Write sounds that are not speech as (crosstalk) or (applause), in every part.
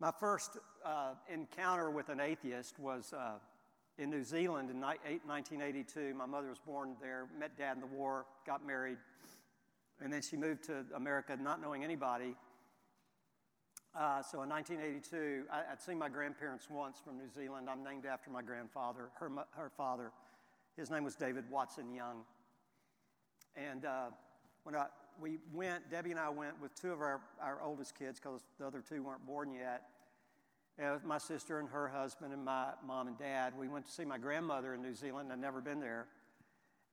My first uh, encounter with an atheist was uh, in New Zealand in 1982. My mother was born there, met dad in the war, got married, and then she moved to America not knowing anybody. Uh, so in 1982, I, would seen my grandparents once from New Zealand. I'm named after my grandfather, her, her father. His name was David Watson Young. And uh, when I, we went, Debbie and I went with two of our, our oldest kids because the other two weren't born yet. And my sister and her husband and my mom and dad. We went to see my grandmother in New Zealand. I'd never been there.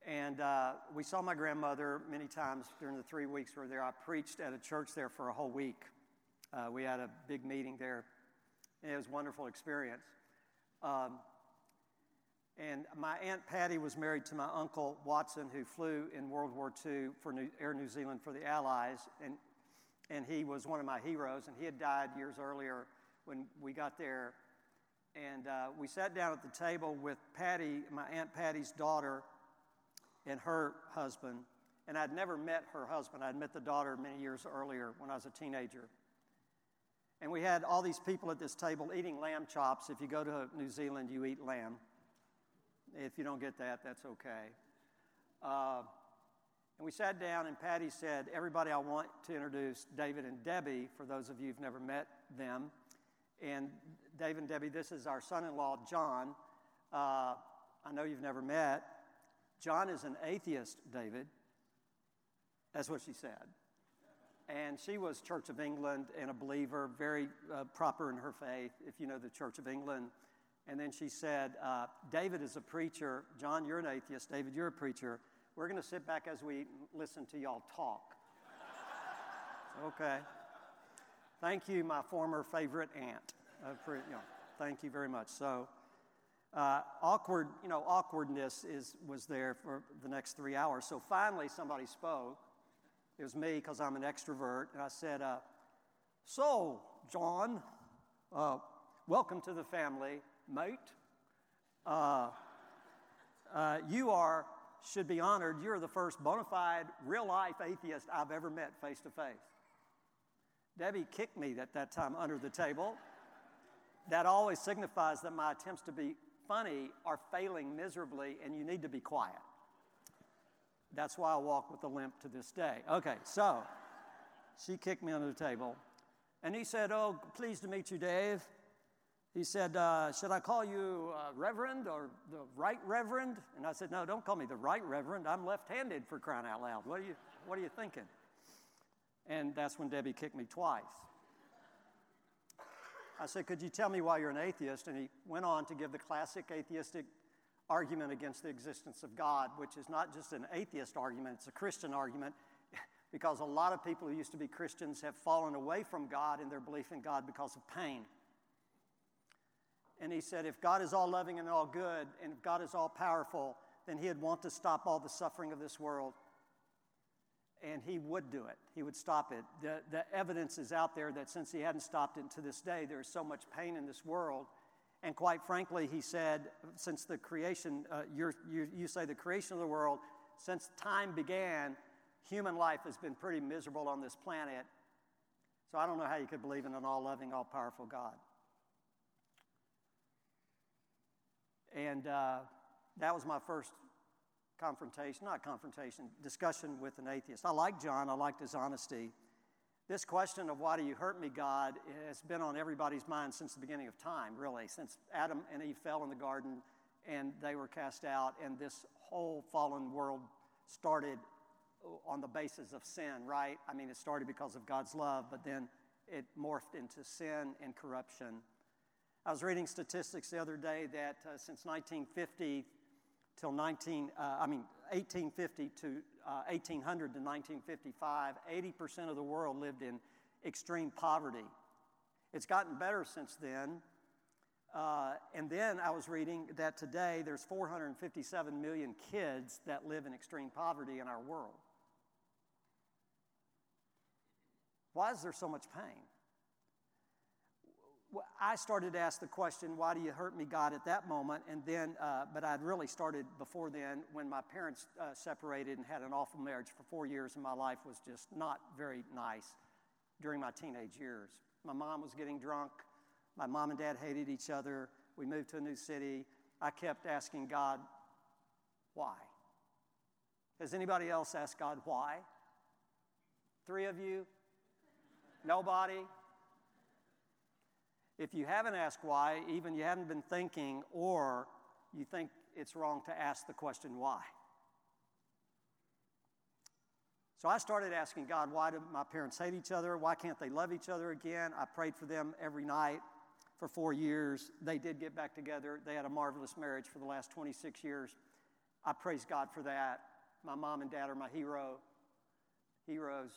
And uh, we saw my grandmother many times during the three weeks we were there. I preached at a church there for a whole week. Uh, we had a big meeting there. and it was a wonderful experience. Um, and my Aunt Patty was married to my Uncle Watson, who flew in World War II for New, Air New Zealand for the Allies. And, and he was one of my heroes, and he had died years earlier when we got there. And uh, we sat down at the table with Patty, my Aunt Patty's daughter, and her husband. And I'd never met her husband. I'd met the daughter many years earlier when I was a teenager. And we had all these people at this table eating lamb chops. If you go to New Zealand, you eat lamb. If you don't get that, that's okay. Uh, and we sat down, and Patty said, Everybody, I want to introduce David and Debbie, for those of you who've never met them. And David and Debbie, this is our son in law, John. Uh, I know you've never met. John is an atheist, David. That's what she said. And she was Church of England and a believer, very uh, proper in her faith, if you know the Church of England. And then she said, uh, David is a preacher. John, you're an atheist. David, you're a preacher. We're going to sit back as we listen to y'all talk. (laughs) okay. Thank you, my former favorite aunt. Uh, for, you know, thank you very much. So, uh, awkward, you know, awkwardness is, was there for the next three hours. So finally, somebody spoke. It was me because I'm an extrovert. And I said, uh, So, John, uh, welcome to the family mate. Uh, uh, you are, should be honored. You're the first bona fide, real life atheist I've ever met face to face. Debbie kicked me at that time under the table. That always signifies that my attempts to be funny are failing miserably, and you need to be quiet. That's why I walk with a limp to this day. Okay, so she kicked me under the table. And he said, Oh, pleased to meet you, Dave. He said, uh, Should I call you uh, Reverend or the Right Reverend? And I said, No, don't call me the Right Reverend. I'm left handed for crying out loud. What are, you, what are you thinking? And that's when Debbie kicked me twice. I said, Could you tell me why you're an atheist? And he went on to give the classic atheistic argument against the existence of God, which is not just an atheist argument, it's a Christian argument, (laughs) because a lot of people who used to be Christians have fallen away from God in their belief in God because of pain. And he said, if God is all loving and all good, and if God is all powerful, then he'd want to stop all the suffering of this world. And he would do it. He would stop it. The, the evidence is out there that since he hadn't stopped it to this day, there is so much pain in this world. And quite frankly, he said, since the creation, uh, you you say the creation of the world, since time began, human life has been pretty miserable on this planet. So I don't know how you could believe in an all loving, all powerful God. And uh, that was my first confrontation, not confrontation, discussion with an atheist. I like John, I liked his honesty. This question of why do you hurt me, God, has been on everybody's mind since the beginning of time, really, since Adam and Eve fell in the garden and they were cast out, and this whole fallen world started on the basis of sin, right? I mean, it started because of God's love, but then it morphed into sin and corruption. I was reading statistics the other day that uh, since 1950 till 19, uh, I mean 1850 to uh, 1800 to 1955, 80% of the world lived in extreme poverty. It's gotten better since then. Uh, and then I was reading that today there's 457 million kids that live in extreme poverty in our world. Why is there so much pain? I started to ask the question, why do you hurt me, God, at that moment? And then, uh, but I'd really started before then when my parents uh, separated and had an awful marriage for four years, and my life was just not very nice during my teenage years. My mom was getting drunk. My mom and dad hated each other. We moved to a new city. I kept asking God, why? Has anybody else asked God why? Three of you? Nobody? If you haven't asked why, even you haven't been thinking, or you think it's wrong to ask the question why. So I started asking God, why do my parents hate each other? Why can't they love each other again? I prayed for them every night for four years. They did get back together. They had a marvelous marriage for the last 26 years. I praise God for that. My mom and dad are my hero, heroes.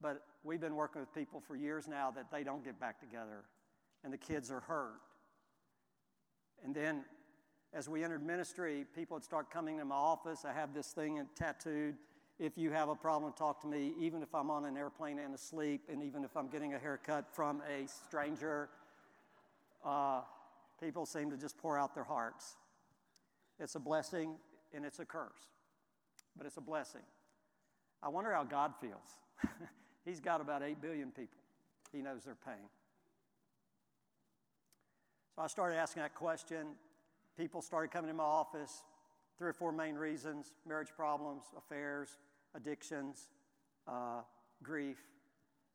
But we've been working with people for years now that they don't get back together, and the kids are hurt. And then as we entered ministry, people would start coming to my office. I have this thing tattooed. If you have a problem, talk to me, even if I'm on an airplane and asleep, and even if I'm getting a haircut from a stranger. Uh, people seem to just pour out their hearts. It's a blessing and it's a curse, but it's a blessing. I wonder how God feels. (laughs) He's got about 8 billion people. He knows their pain. So I started asking that question. People started coming to my office. Three or four main reasons marriage problems, affairs, addictions, uh, grief,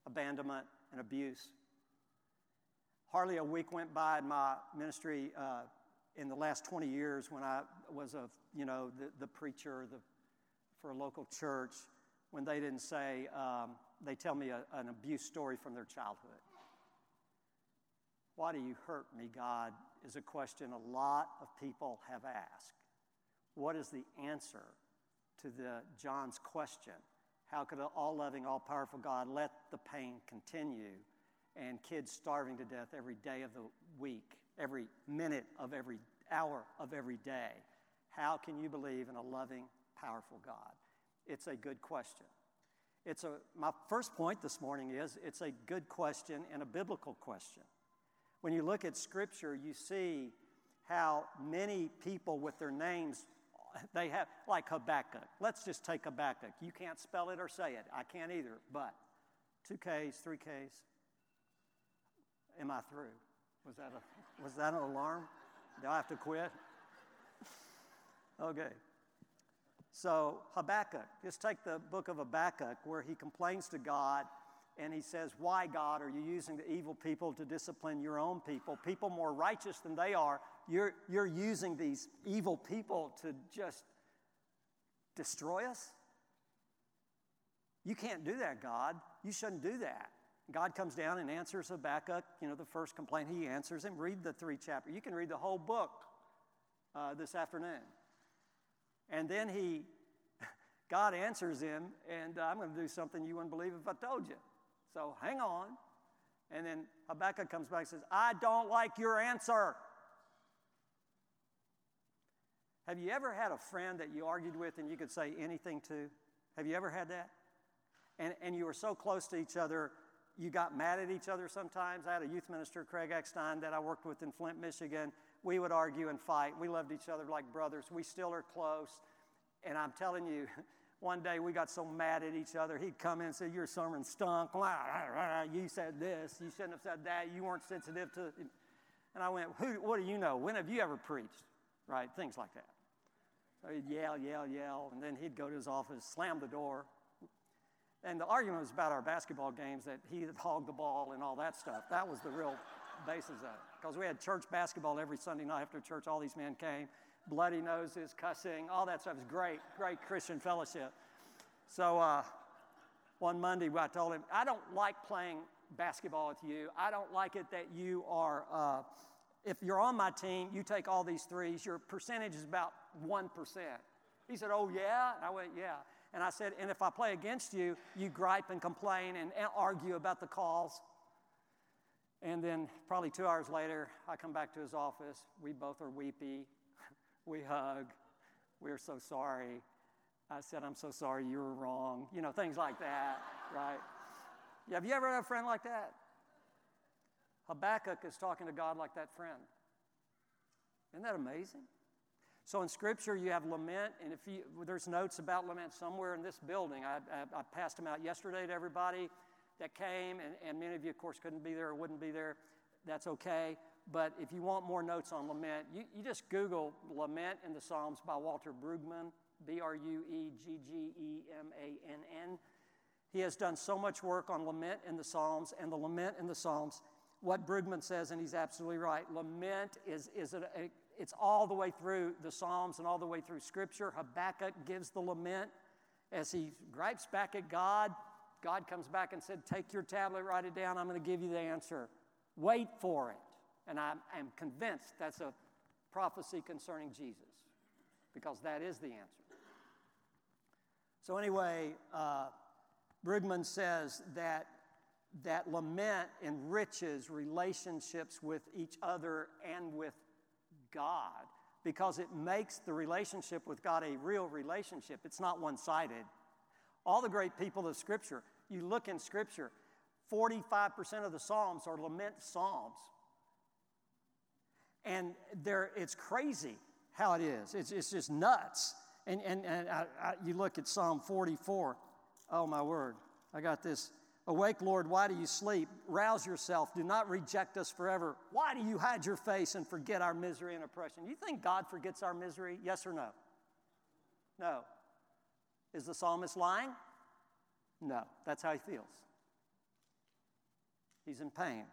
abandonment, and abuse. Hardly a week went by in my ministry uh, in the last 20 years when I was a, you know, the, the preacher the, for a local church when they didn't say, um, they tell me a, an abuse story from their childhood. Why do you hurt me, God? is a question a lot of people have asked. What is the answer to the John's question? How could an all-loving, all-powerful God let the pain continue and kids starving to death every day of the week, every minute of every hour of every day? How can you believe in a loving, powerful God? It's a good question. It's a, my first point this morning is it's a good question and a biblical question. When you look at Scripture, you see how many people with their names they have, like Habakkuk. Let's just take Habakkuk. You can't spell it or say it. I can't either, but two K's, three K's. Am I through? Was that, a, was that an alarm? Do I have to quit? Okay. So, Habakkuk, just take the book of Habakkuk where he complains to God and he says, Why, God, are you using the evil people to discipline your own people? People more righteous than they are. You're, you're using these evil people to just destroy us? You can't do that, God. You shouldn't do that. God comes down and answers Habakkuk, you know, the first complaint. He answers him. Read the three chapters. You can read the whole book uh, this afternoon. And then he, (laughs) God answers him, and uh, I'm going to do something you wouldn't believe if I told you. So hang on. And then Habakkuk comes back and says, I don't like your answer. Have you ever had a friend that you argued with and you could say anything to? Have you ever had that? And, and you were so close to each other, you got mad at each other sometimes. I had a youth minister, Craig Eckstein, that I worked with in Flint, Michigan. We would argue and fight. We loved each other like brothers. We still are close. And I'm telling you, (laughs) one day we got so mad at each other, he'd come in and say, Your sermon stunk. You said this. You shouldn't have said that. You weren't sensitive to. And I went, Who, What do you know? When have you ever preached? Right? Things like that. So he'd yell, yell, yell. And then he'd go to his office, slam the door. And the argument was about our basketball games that he had hogged the ball and all that stuff. That was the real basis of it. Because we had church basketball every Sunday night after church. All these men came bloody noses, cussing, all that stuff is great, great Christian fellowship. So uh, one Monday, I told him, I don't like playing basketball with you. I don't like it that you are, uh, if you're on my team, you take all these threes, your percentage is about 1%. He said, Oh, yeah? And I went, Yeah. And I said, And if I play against you, you gripe and complain and argue about the calls. And then, probably two hours later, I come back to his office. We both are weepy we hug. We're so sorry. I said, I'm so sorry you were wrong. You know, things like that, (laughs) right? Yeah, have you ever had a friend like that? Habakkuk is talking to God like that friend. Isn't that amazing? So in Scripture, you have lament, and if you, there's notes about lament somewhere in this building, I, I, I passed them out yesterday to everybody that came, and, and many of you, of course, couldn't be there or wouldn't be there. that's okay. But if you want more notes on lament, you, you just Google Lament in the Psalms by Walter Brueggemann, B R U E G G E M A N N. He has done so much work on lament in the Psalms and the lament in the Psalms. What Brueggemann says, and he's absolutely right, lament is, is a, a, it's all the way through the Psalms and all the way through Scripture. Habakkuk gives the lament as he gripes back at God. God comes back and said, Take your tablet, write it down, I'm going to give you the answer. Wait for it. And I am convinced that's a prophecy concerning Jesus because that is the answer. So, anyway, uh, says that, that lament enriches relationships with each other and with God because it makes the relationship with God a real relationship. It's not one sided. All the great people of Scripture, you look in Scripture, 45% of the Psalms are lament Psalms. And there, it's crazy how it is. It's, it's just nuts. And, and, and I, I, you look at Psalm 44. Oh, my word. I got this. Awake, Lord, why do you sleep? Rouse yourself. Do not reject us forever. Why do you hide your face and forget our misery and oppression? You think God forgets our misery? Yes or no? No. Is the psalmist lying? No. That's how he feels. He's in pain.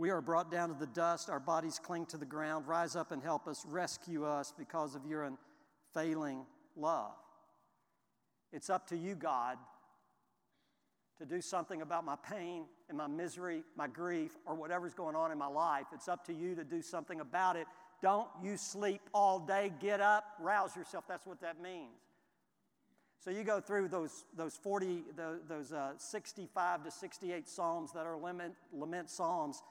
We are brought down to the dust, our bodies cling to the ground. Rise up and help us, rescue us because of your unfailing love. It's up to you, God, to do something about my pain and my misery, my grief, or whatever's going on in my life. It's up to you to do something about it. Don't you sleep all day. Get up, rouse yourself. That's what that means. So you go through those, those 40, those, uh, 65 to 68 Psalms that are lament, lament Psalms,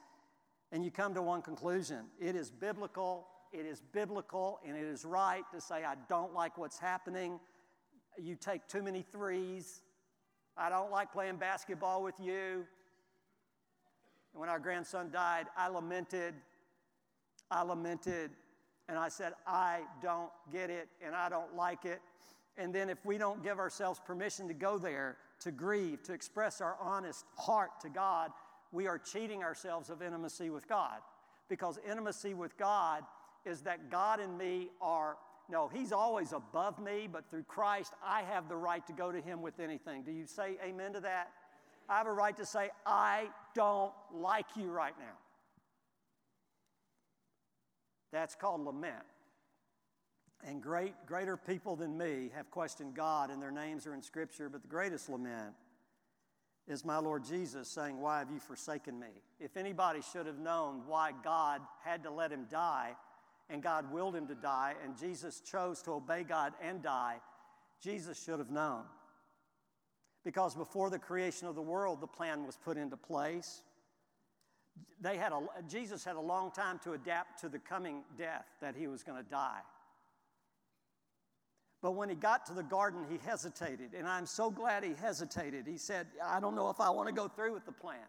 and you come to one conclusion. It is biblical, it is biblical, and it is right to say, I don't like what's happening. You take too many threes. I don't like playing basketball with you. And when our grandson died, I lamented. I lamented. And I said, I don't get it and I don't like it. And then if we don't give ourselves permission to go there, to grieve, to express our honest heart to God, we are cheating ourselves of intimacy with God. Because intimacy with God is that God and me are, no, He's always above me, but through Christ, I have the right to go to Him with anything. Do you say amen to that? I have a right to say, I don't like you right now. That's called lament. And great, greater people than me have questioned God, and their names are in Scripture, but the greatest lament is my Lord Jesus saying, Why have you forsaken me? If anybody should have known why God had to let him die, and God willed him to die, and Jesus chose to obey God and die, Jesus should have known. Because before the creation of the world, the plan was put into place. They had a, Jesus had a long time to adapt to the coming death that he was going to die. But when he got to the garden, he hesitated. And I'm so glad he hesitated. He said, I don't know if I want to go through with the plan.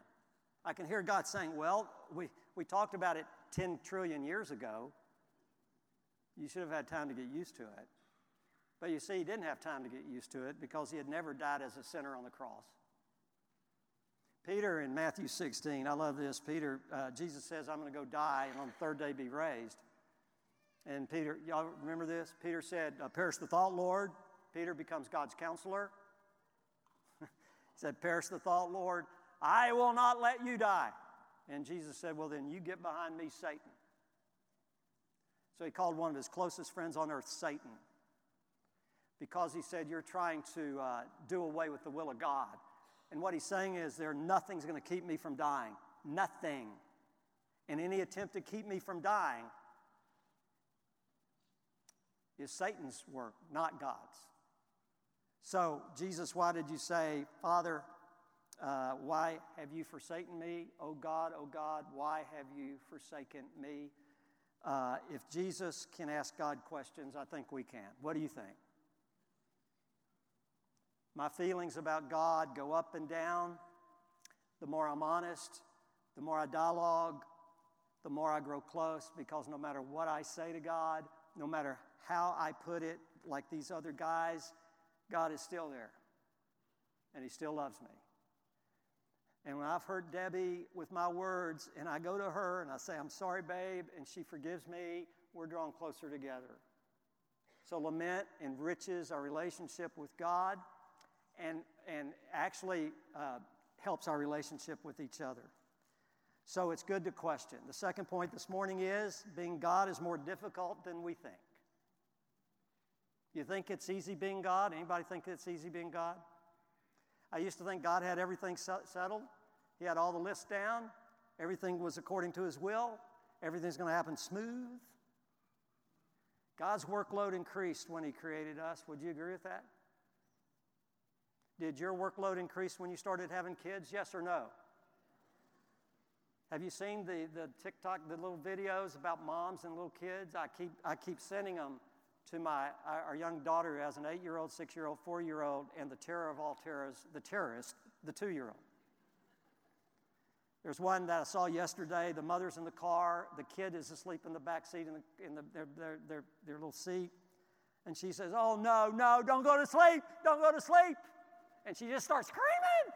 I can hear God saying, Well, we, we talked about it 10 trillion years ago. You should have had time to get used to it. But you see, he didn't have time to get used to it because he had never died as a sinner on the cross. Peter in Matthew 16, I love this. Peter, uh, Jesus says, I'm going to go die and on the third day be raised. And Peter, y'all remember this? Peter said, uh, Perish the thought, Lord. Peter becomes God's counselor. (laughs) he said, Perish the thought, Lord. I will not let you die. And Jesus said, Well, then you get behind me, Satan. So he called one of his closest friends on earth Satan because he said, You're trying to uh, do away with the will of God. And what he's saying is, there nothing's going to keep me from dying. Nothing. And any attempt to keep me from dying is Satan's work, not God's. So, Jesus, why did you say, Father, uh, why have you forsaken me? Oh God, oh God, why have you forsaken me? Uh, if Jesus can ask God questions, I think we can. What do you think? My feelings about God go up and down. The more I'm honest, the more I dialogue, the more I grow close because no matter what I say to God, no matter how I put it, like these other guys, God is still there. And He still loves me. And when I've hurt Debbie with my words, and I go to her and I say, I'm sorry, babe, and she forgives me, we're drawn closer together. So lament enriches our relationship with God and, and actually uh, helps our relationship with each other. So it's good to question. The second point this morning is being God is more difficult than we think. You think it's easy being God? Anybody think it's easy being God? I used to think God had everything settled. He had all the lists down. Everything was according to His will. Everything's going to happen smooth. God's workload increased when He created us. Would you agree with that? Did your workload increase when you started having kids? Yes or no? Have you seen the, the TikTok, the little videos about moms and little kids? I keep, I keep sending them to my, our young daughter who has an eight year old, six year old, four year old, and the terror of all terrors, the terrorist, the two year old. There's one that I saw yesterday. The mother's in the car. The kid is asleep in the back seat in, the, in the, their, their, their, their little seat. And she says, Oh, no, no, don't go to sleep. Don't go to sleep. And she just starts screaming.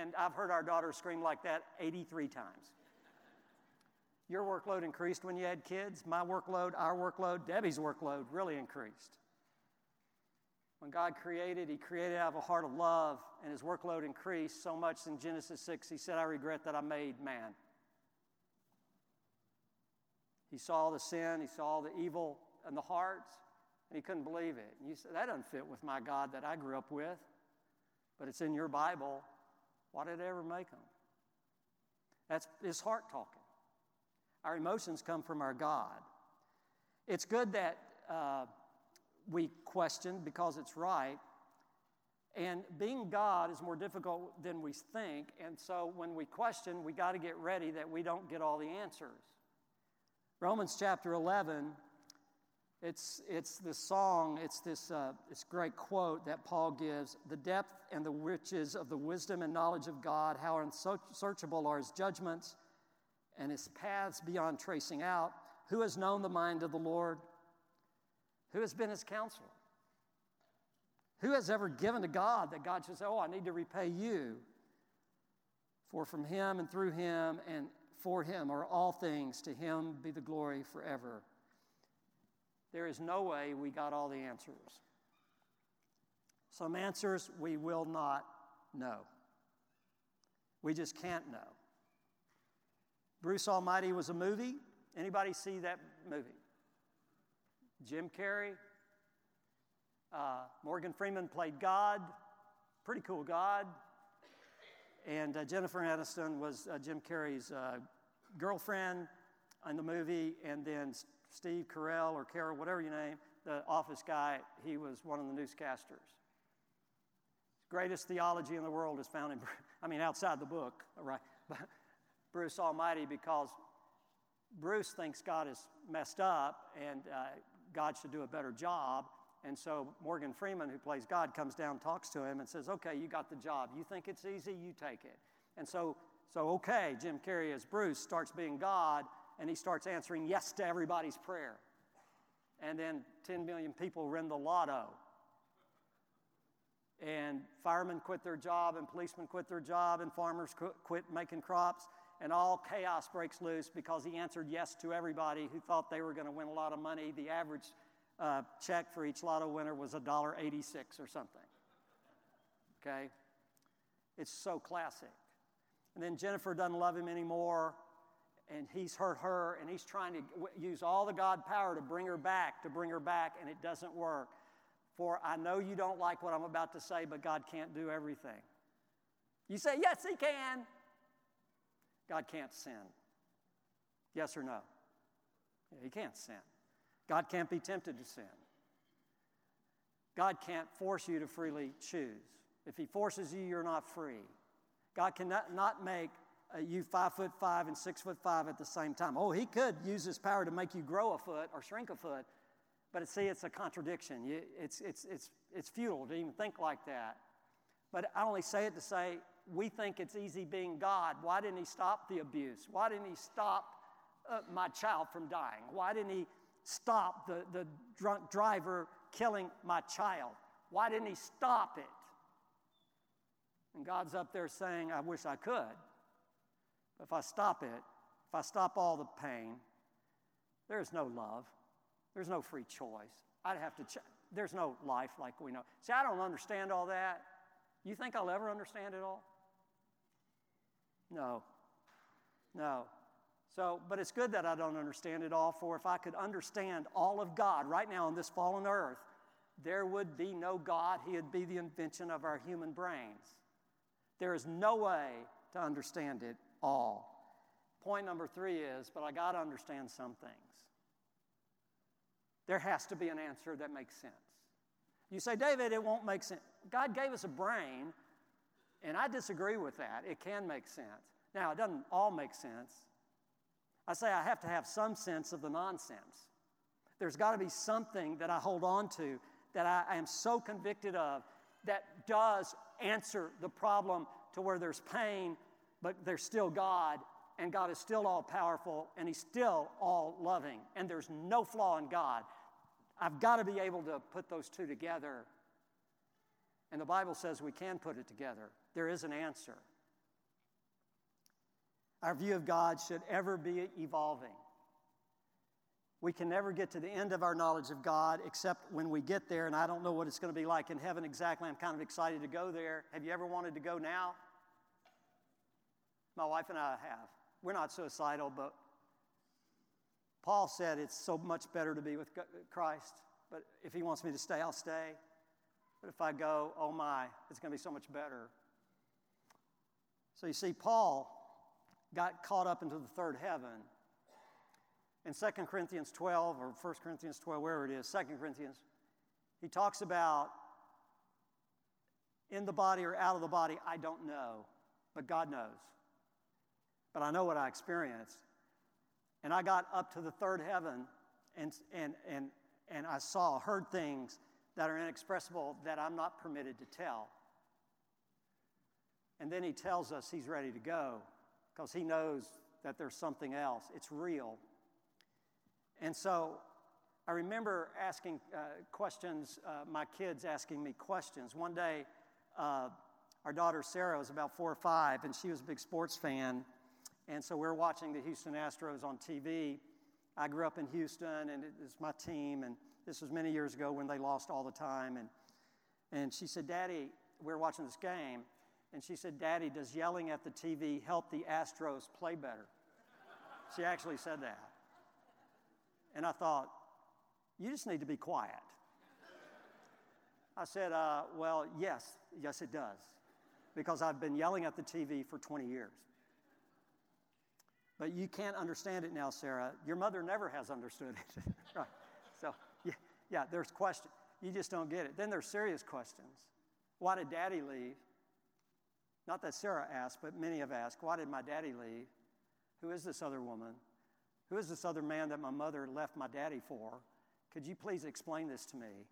And I've heard our daughter scream like that 83 times. Your workload increased when you had kids. My workload, our workload, Debbie's workload really increased. When God created, He created out of a heart of love, and His workload increased so much in Genesis 6, He said, I regret that I made man. He saw the sin, He saw the evil in the hearts, and He couldn't believe it. And you said, That doesn't fit with my God that I grew up with, but it's in your Bible. Why did it ever make them? That's His heart talking. Our emotions come from our God. It's good that uh, we question because it's right. And being God is more difficult than we think. And so when we question, we got to get ready that we don't get all the answers. Romans chapter 11, it's, it's this song, it's this, uh, this great quote that Paul gives The depth and the riches of the wisdom and knowledge of God, how unsearchable are his judgments and his paths beyond tracing out. Who has known the mind of the Lord? Who has been his counselor? Who has ever given to God that God should say, Oh, I need to repay you? For from him and through him and for him are all things. To him be the glory forever. There is no way we got all the answers. Some answers we will not know. We just can't know. Bruce Almighty was a movie. Anybody see that movie? Jim Carrey. Uh, Morgan Freeman played God, pretty cool God. And uh, Jennifer Aniston was uh, Jim Carrey's uh, girlfriend in the movie. And then Steve Carell or Carol, whatever you name, the office guy, he was one of the newscasters. Greatest theology in the world is found in, (laughs) I mean, outside the book, right? (laughs) Bruce Almighty because Bruce thinks God is messed up and uh, God should do a better job. And so Morgan Freeman, who plays God, comes down, talks to him, and says, Okay, you got the job. You think it's easy, you take it. And so, so okay, Jim Carrey as Bruce starts being God, and he starts answering yes to everybody's prayer. And then 10 million people win the lotto. And firemen quit their job, and policemen quit their job, and farmers quit making crops and all chaos breaks loose because he answered yes to everybody who thought they were going to win a lot of money. The average uh, check for each lotto winner was $1.86 or something. Okay? It's so classic. And then Jennifer doesn't love him anymore, and he's hurt her, and he's trying to use all the God power to bring her back, to bring her back, and it doesn't work. For I know you don't like what I'm about to say, but God can't do everything. You say, Yes, He can. God can't sin. Yes or no? Yeah, he can't sin. God can't be tempted to sin. God can't force you to freely choose. If He forces you, you're not free. God cannot not make uh, you five foot five and six foot five at the same time. Oh, He could use His power to make you grow a foot or shrink a foot, but see, it's a contradiction. It's, it's, it's, it's futile to even think like that. But I only say it to say we think it's easy being God. Why didn't He stop the abuse? Why didn't He stop uh, my child from dying? Why didn't He stop the, the drunk driver killing my child? Why didn't He stop it? And God's up there saying, I wish I could. But if I stop it, if I stop all the pain, there's no love. There's no free choice. I'd have to, ch- there's no life like we know. See, I don't understand all that. You think I'll ever understand it all? No. No. So, but it's good that I don't understand it all, for if I could understand all of God right now on this fallen earth, there would be no God. He would be the invention of our human brains. There is no way to understand it all. Point number three is, but I got to understand some things. There has to be an answer that makes sense. You say, David, it won't make sense. God gave us a brain, and I disagree with that. It can make sense. Now, it doesn't all make sense. I say I have to have some sense of the nonsense. There's got to be something that I hold on to that I, am so convicted of that does answer the problem to where there's pain, but there's still God, and God is still all powerful, and He's still all loving, and there's no flaw in God. I've got to be able to put those two together. And the Bible says we can put it together. There is an answer. Our view of God should ever be evolving. We can never get to the end of our knowledge of God except when we get there, and I don't know what it's going to be like in heaven exactly. I'm kind of excited to go there. Have you ever wanted to go now? My wife and I have. We're not suicidal, but Paul said it's so much better to be with Christ. But if he wants me to stay, I'll stay. But if I go, oh my, it's going to be so much better. So you see, Paul got caught up into the third heaven in 2 Corinthians 12 or 1 Corinthians 12, wherever it is, 2 Corinthians, he talks about in the body or out of the body, I don't know, but God knows. But I know what I experienced. And I got up to the third heaven and, and, and, and I saw, heard things that are inexpressible that I'm not permitted to tell. And then he tells us he's ready to go because he knows that there's something else. It's real. And so I remember asking uh, questions, uh, my kids asking me questions. One day, uh, our daughter Sarah was about four or five, and she was a big sports fan. And so we were watching the Houston Astros on TV. I grew up in Houston, and it was my team. And this was many years ago when they lost all the time. And, and she said, Daddy, we were watching this game. And she said, Daddy, does yelling at the TV help the Astros play better? she actually said that. And I thought, you just need to be quiet. I said, uh, well, yes, yes, it does. Because I've been yelling at the TV for 20 years. But you can't understand it now, Sarah. Your mother never has understood it. (laughs) right. So, yeah, yeah, there's questions. You just don't get it. Then there's serious questions. Why did daddy leave? Not that Sarah asked, but many have asked, why did my daddy leave? Who is this other woman? Who is this other man that my mother left my daddy for? Could you please explain this to me?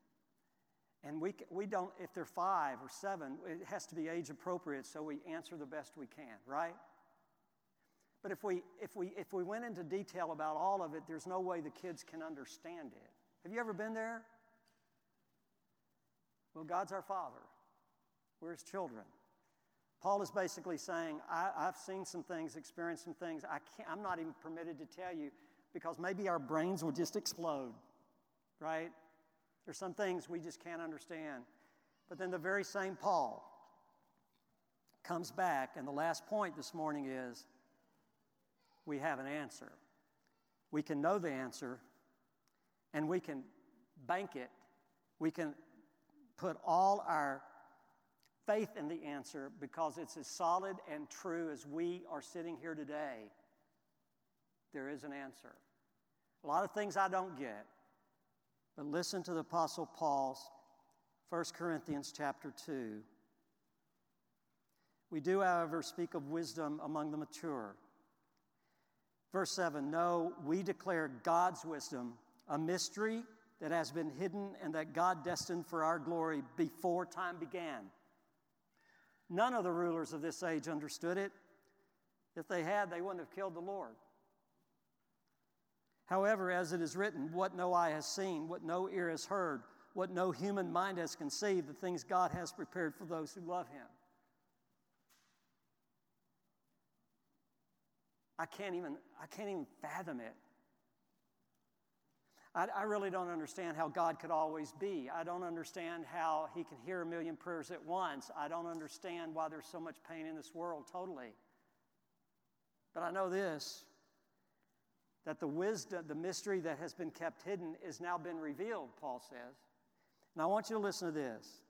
And we, we don't, if they're five or seven, it has to be age appropriate so we answer the best we can, right? But if we, if, we, if we went into detail about all of it, there's no way the kids can understand it. Have you ever been there? Well, God's our Father, we're His children. Paul is basically saying, I, have seen some things, experienced some things. I can't, I'm not even permitted to tell you because maybe our brains will just explode, right? There's some things we just can't understand. But then the very same Paul comes back, and the last point this morning is we have an answer. We can know the answer, and we can bank it. We can put all our faith in the answer because it's as solid and true as we are sitting here today. There is an answer. A lot of things I don't get, but listen to the Apostle Paul's 1 Corinthians chapter 2. We do, however, speak of wisdom among the mature. Verse 7 No, we declare God's wisdom, a mystery that has been hidden and that God destined for our glory before time began. None of the rulers of this age understood it. If they had, they wouldn't have killed the Lord. However, as it is written, what no eye has seen, what no ear has heard, what no human mind has conceived, the things God has prepared for those who love Him. I can't even, I can't even fathom it. I, I really don't understand how God could always be. I don't understand how He can hear a million prayers at once. I don't understand why there's so much pain in this world, totally. But I know this that the wisdom, the mystery that has been kept hidden, is now been revealed, Paul says. And I want you to listen to this.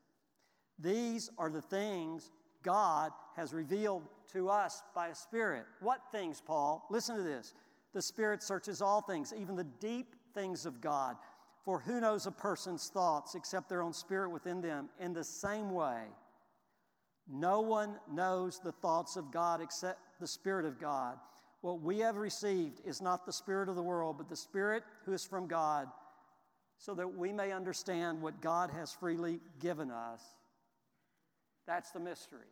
These are the things God has revealed to us by a Spirit. What things, Paul? Listen to this. The Spirit searches all things, even the deep things of God. For who knows a person's thoughts except their own spirit within them? In the same way, no one knows the thoughts of God except the Spirit of God. What we have received is not the Spirit of the world, but the Spirit who is from God, so that we may understand what God has freely given us. That's the mystery.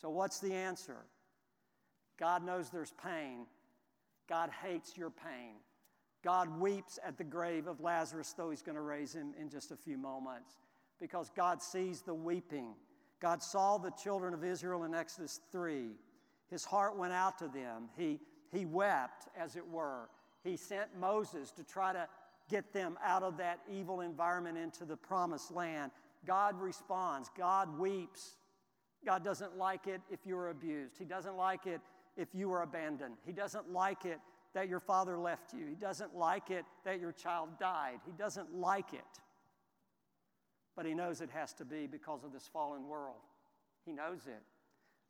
So, what's the answer? God knows there's pain. God hates your pain. God weeps at the grave of Lazarus, though he's going to raise him in just a few moments, because God sees the weeping. God saw the children of Israel in Exodus 3. His heart went out to them. He, he wept, as it were. He sent Moses to try to get them out of that evil environment into the promised land. God responds, God weeps. God doesn't like it if you are abused. He doesn't like it if you are abandoned. He doesn't like it that your father left you. He doesn't like it that your child died. He doesn't like it. But he knows it has to be because of this fallen world. He knows it.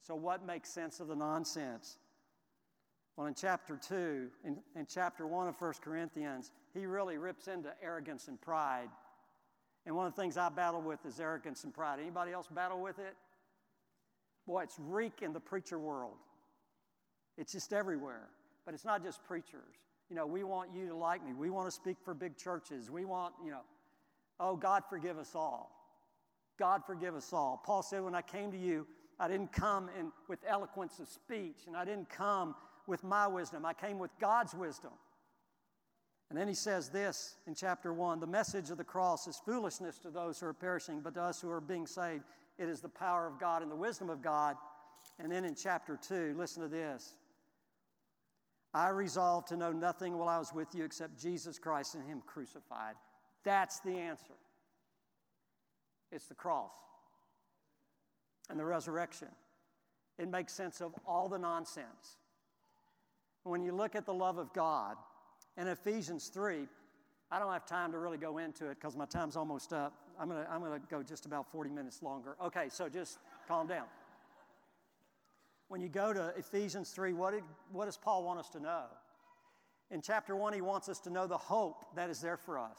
So, what makes sense of the nonsense? Well, in chapter 2, in, in chapter 1 of 1 Corinthians, he really rips into arrogance and pride. And one of the things I battle with is arrogance and pride. Anybody else battle with it? Boy, it's reek in the preacher world. It's just everywhere. But it's not just preachers. You know, we want you to like me. We want to speak for big churches. We want, you know, oh, God forgive us all. God forgive us all. Paul said, when I came to you, I didn't come in, with eloquence of speech, and I didn't come with my wisdom. I came with God's wisdom. And then he says this in chapter 1 the message of the cross is foolishness to those who are perishing, but to us who are being saved, it is the power of God and the wisdom of God. And then in chapter 2, listen to this I resolved to know nothing while I was with you except Jesus Christ and Him crucified. That's the answer. It's the cross and the resurrection. It makes sense of all the nonsense. When you look at the love of God, in Ephesians 3, I don't have time to really go into it because my time's almost up. I'm going to I'm going to go just about 40 minutes longer. Okay, so just calm down. When you go to Ephesians 3, what, did, what does Paul want us to know? In chapter 1, he wants us to know the hope that is there for us,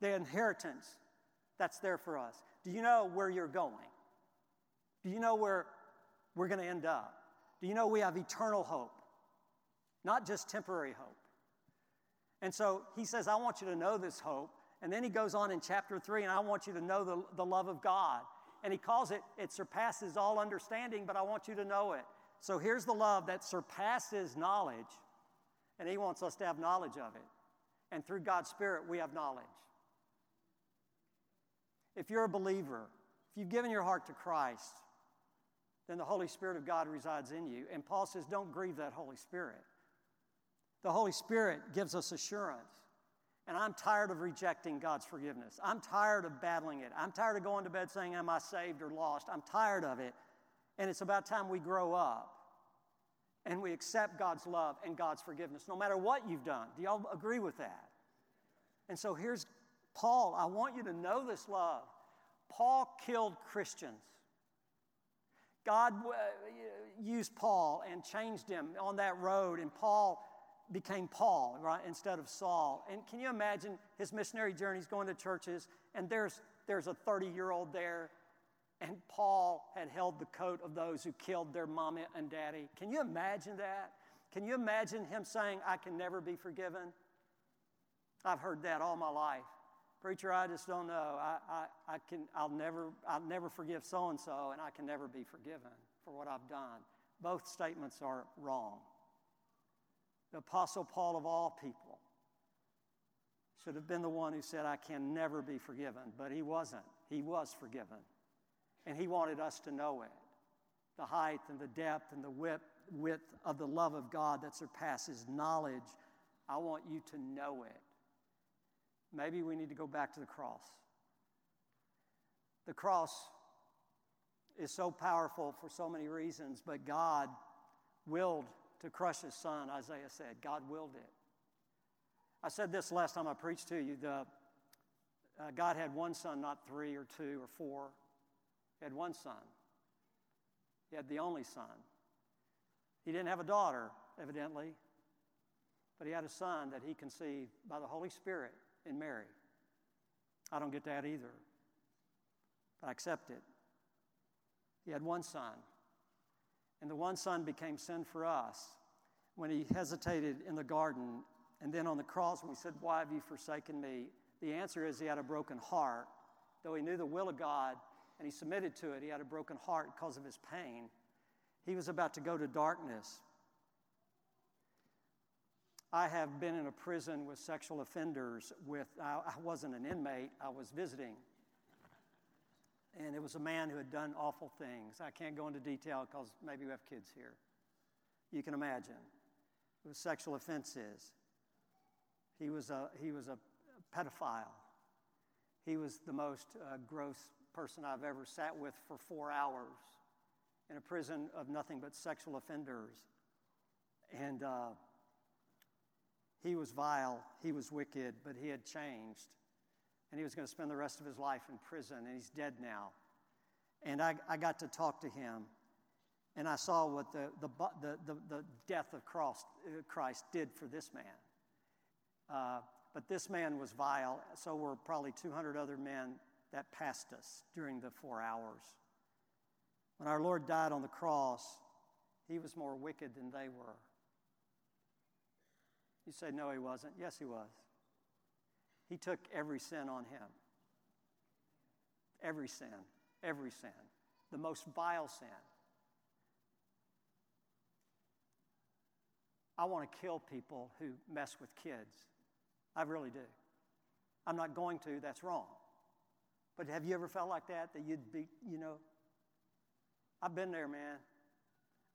the inheritance that's there for us. Do you know where you're going? Do you know where we're going to end up? Do you know we have eternal hope, not just temporary hope? And so he says, I want you to know this hope. And then he goes on in chapter 3, and I want you to know the, the love of God. And he calls it, it surpasses all understanding, but I want you to know it. So here's the love that surpasses knowledge, and he wants us to have knowledge of it. And through God's Spirit, we have knowledge. If you're a believer, if you've given your heart to Christ, then the Holy Spirit of God resides in you. And Paul says, don't grieve that Holy Spirit. The Holy Spirit gives us assurance. And I'm tired of rejecting God's forgiveness. I'm tired of battling it. I'm tired of going to bed saying, Am I saved or lost? I'm tired of it. And it's about time we grow up and we accept God's love and God's forgiveness, no matter what you've done. Do y'all agree with that? And so here's Paul. I want you to know this love. Paul killed Christians. God uh, used Paul and changed him on that road, and Paul became Paul, right, instead of Saul. And can you imagine his missionary journeys going to churches, and there's, there's a 30 year old there, and Paul had held the coat of those who killed their mommy and daddy. Can you imagine that? Can you imagine him saying, I can never be forgiven? I've heard that all my life. Preacher, I just don't know. I, I, I can, I'll, never, I'll never forgive so and so, and I can never be forgiven for what I've done. Both statements are wrong the Apostle Paul of all people, should have been the one who said, I can never be forgiven. But he wasn't. He was forgiven. And he wanted us to know it the height and the depth and the width width of the love of God that surpasses knowledge. I want you to know it. Maybe we need to go back to the cross. The cross is so powerful for so many reasons, but God willed to crush his son, Isaiah said. God willed it. I said this last time I preached to you. The, uh, God had one son, not three or two or four. He had one son. He had the only son. He didn't have a daughter, evidently, but he had a son that he conceived by the Holy Spirit in Mary. I don't get that either, but I accept it. He had one son, and the one son became sin for us when he hesitated in the garden and then on the cross when he said, Why have you forsaken me? The answer is he had a broken heart. Though he knew the will of God and he submitted to it, he had a broken heart because of his pain. He was about to go to darkness. I have been in a prison with sexual offenders with I, I wasn't an inmate, I was visiting. And it was a man who had done awful things. I can't go into detail because maybe we have kids here. You can imagine. It was sexual offenses. He was a, he was a pedophile. He was the most uh, gross person I've ever sat with for four hours in a prison of nothing but sexual offenders. And uh, he was vile, he was wicked, but he had changed. And he was going to spend the rest of his life in prison, and he's dead now. And I, I got to talk to him, and I saw what the, the, the, the, the death of Christ, uh, Christ did for this man. Uh, but this man was vile, so were probably 200 other men that passed us during the four hours. When our Lord died on the cross, he was more wicked than they were. You say, no, he wasn't. Yes, he was. He took every sin on him. Every sin, every sin, the most vile sin. I want to kill people who mess with kids. I really do. I'm not going to, that's wrong. But have you ever felt like that? That you'd be, you know, I've been there, man.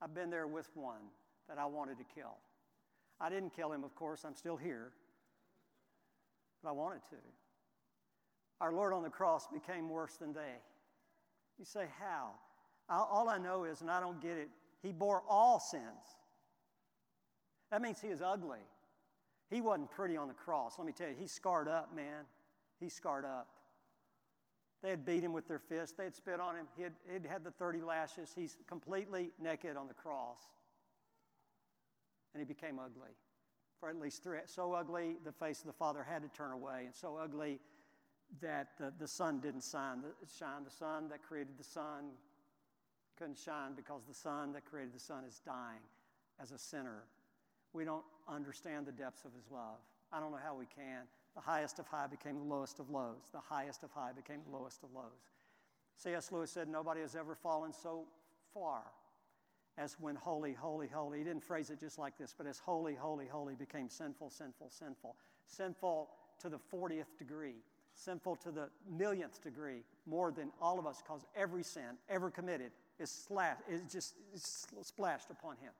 I've been there with one that I wanted to kill. I didn't kill him, of course, I'm still here, but I wanted to. Our Lord on the cross became worse than they. You say, how? All I know is, and I don't get it, he bore all sins. That means he is ugly. He wasn't pretty on the cross. Let me tell you, he's scarred up, man. He's scarred up. They had beat him with their fists. They had spit on him. He had, he'd had the 30 lashes. He's completely naked on the cross. And he became ugly. For at least three. So ugly, the face of the Father had to turn away. And so ugly that the, the sun didn't shine. The, shine. the son that created the sun couldn't shine because the son that created the sun is dying as a sinner we don't understand the depths of his love. I don't know how we can. The highest of high became the lowest of lows. The highest of high became the lowest of lows. C.S. Lewis said, Nobody has ever fallen so far as when holy, holy, holy. He didn't phrase it just like this, but as holy, holy, holy became sinful, sinful, sinful. Sinful to the 40th degree, sinful to the millionth degree, more than all of us, because every sin ever committed is, slashed, is just is splashed upon him.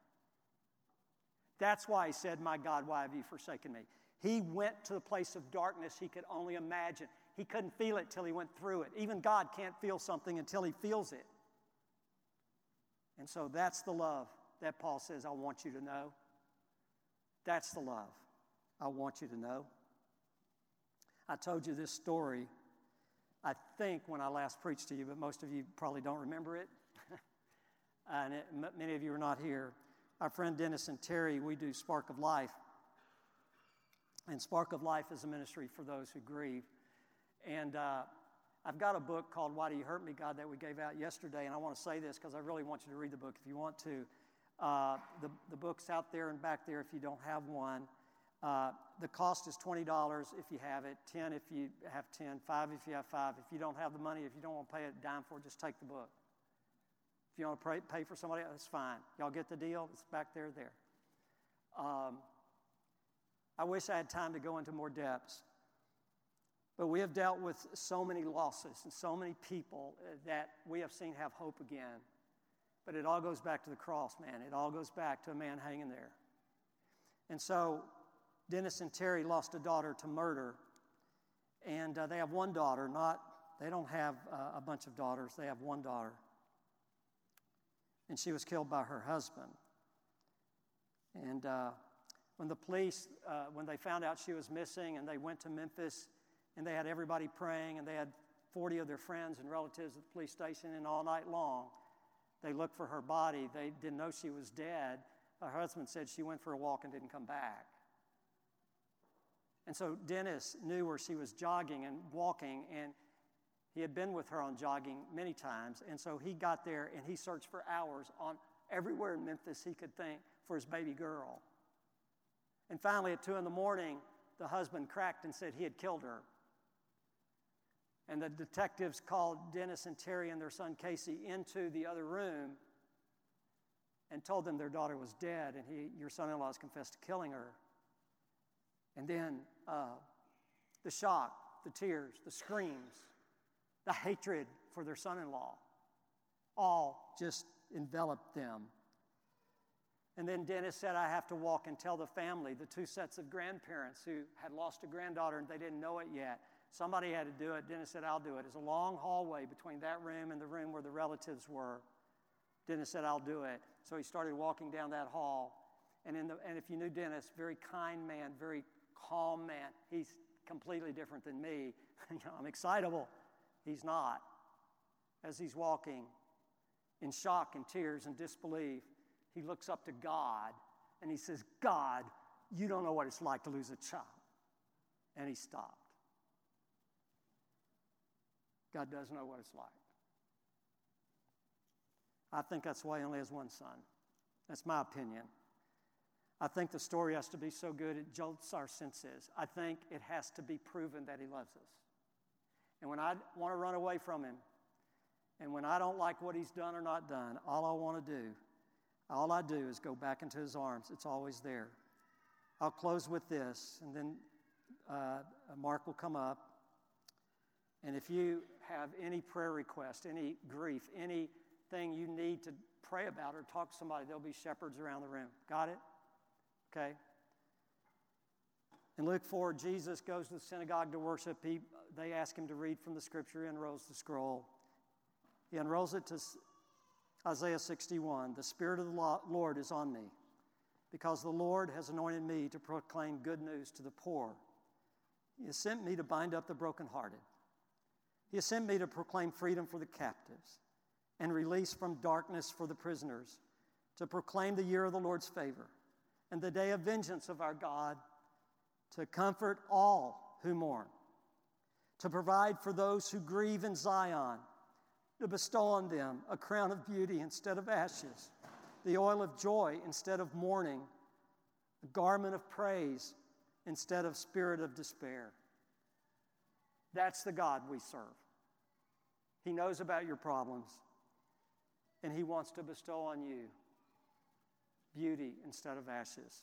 That's why he said, My God, why have you forsaken me? He went to the place of darkness he could only imagine. He couldn't feel it till he went through it. Even God can't feel something until he feels it. And so that's the love that Paul says, I want you to know. That's the love I want you to know. I told you this story, I think, when I last preached to you, but most of you probably don't remember it. (laughs) and it, many of you are not here our friend Dennis and Terry, we do Spark of Life. And Spark of Life is a ministry for those who grieve. And uh, I've got a book called Why Do You Hurt Me, God, that we gave out yesterday. And I want to say this because I really want you to read the book if you want to. Uh, the, the book's out there and back there if you don't have one. Uh, the cost is $20 if you have it, 10 if you have 10, 5 if you have 5. If you don't have the money, if you don't want to pay a dime for it, just take the book. If you want to pay, pay for somebody else, that's fine. Y'all get the deal? It's back there, there. Um, I wish I had time to go into more depths. But we have dealt with so many losses and so many people uh, that we have seen have hope again. But it all goes back to the cross, man. It all goes back to a man hanging there. And so Dennis and Terry lost a daughter to murder. And uh, they have one daughter, not, they don't have uh, a bunch of daughters, they have one daughter. And she was killed by her husband. And uh, when the police, uh, when they found out she was missing and they went to Memphis and they had everybody praying and they had 40 of their friends and relatives at the police station and all night long, they looked for her body. They didn't know she was dead. Her husband said she went for a walk and didn't come back. And so Dennis knew where she was jogging and walking, and he had been with her on jogging many times. And so he got there and he searched for hours on everywhere in Memphis he could think for his baby girl. And finally, at two in the morning, the husband cracked and said he had killed her. And the detectives called Dennis and Terry and their son Casey into the other room and told them their daughter was dead, and he, your son in law has confessed to killing her. And then uh, the shock, the tears, the screams, the hatred for their son in law all just enveloped them. And then Dennis said, I have to walk and tell the family, the two sets of grandparents who had lost a granddaughter and they didn't know it yet. Somebody had to do it. Dennis said, I'll do it. It's a long hallway between that room and the room where the relatives were. Dennis said, I'll do it. So he started walking down that hall. And, in the, and if you knew Dennis, very kind man, very calm man. He's completely different than me. (laughs) you know, I'm excitable. He's not. As he's walking in shock and tears and disbelief, he looks up to God and he says, God, you don't know what it's like to lose a child. And he stopped. God does know what it's like. I think that's why he only has one son. That's my opinion. I think the story has to be so good it jolts our senses. I think it has to be proven that He loves us. And when I want to run away from Him, and when I don't like what He's done or not done, all I want to do, all I do is go back into His arms. It's always there. I'll close with this, and then uh, Mark will come up. And if you have any prayer request, any grief, anything you need to pray about or talk to somebody, there'll be shepherds around the room. Got it? Okay? In Luke 4, Jesus goes to the synagogue to worship. He, they ask him to read from the scripture. He unrolls the scroll. He unrolls it to Isaiah 61. The Spirit of the Lord is on me, because the Lord has anointed me to proclaim good news to the poor. He has sent me to bind up the brokenhearted. He has sent me to proclaim freedom for the captives and release from darkness for the prisoners, to proclaim the year of the Lord's favor and the day of vengeance of our God, to comfort all who mourn, to provide for those who grieve in Zion, to bestow on them a crown of beauty instead of ashes, the oil of joy instead of mourning, a garment of praise instead of spirit of despair. That's the God we serve. He knows about your problems, and He wants to bestow on you beauty instead of ashes.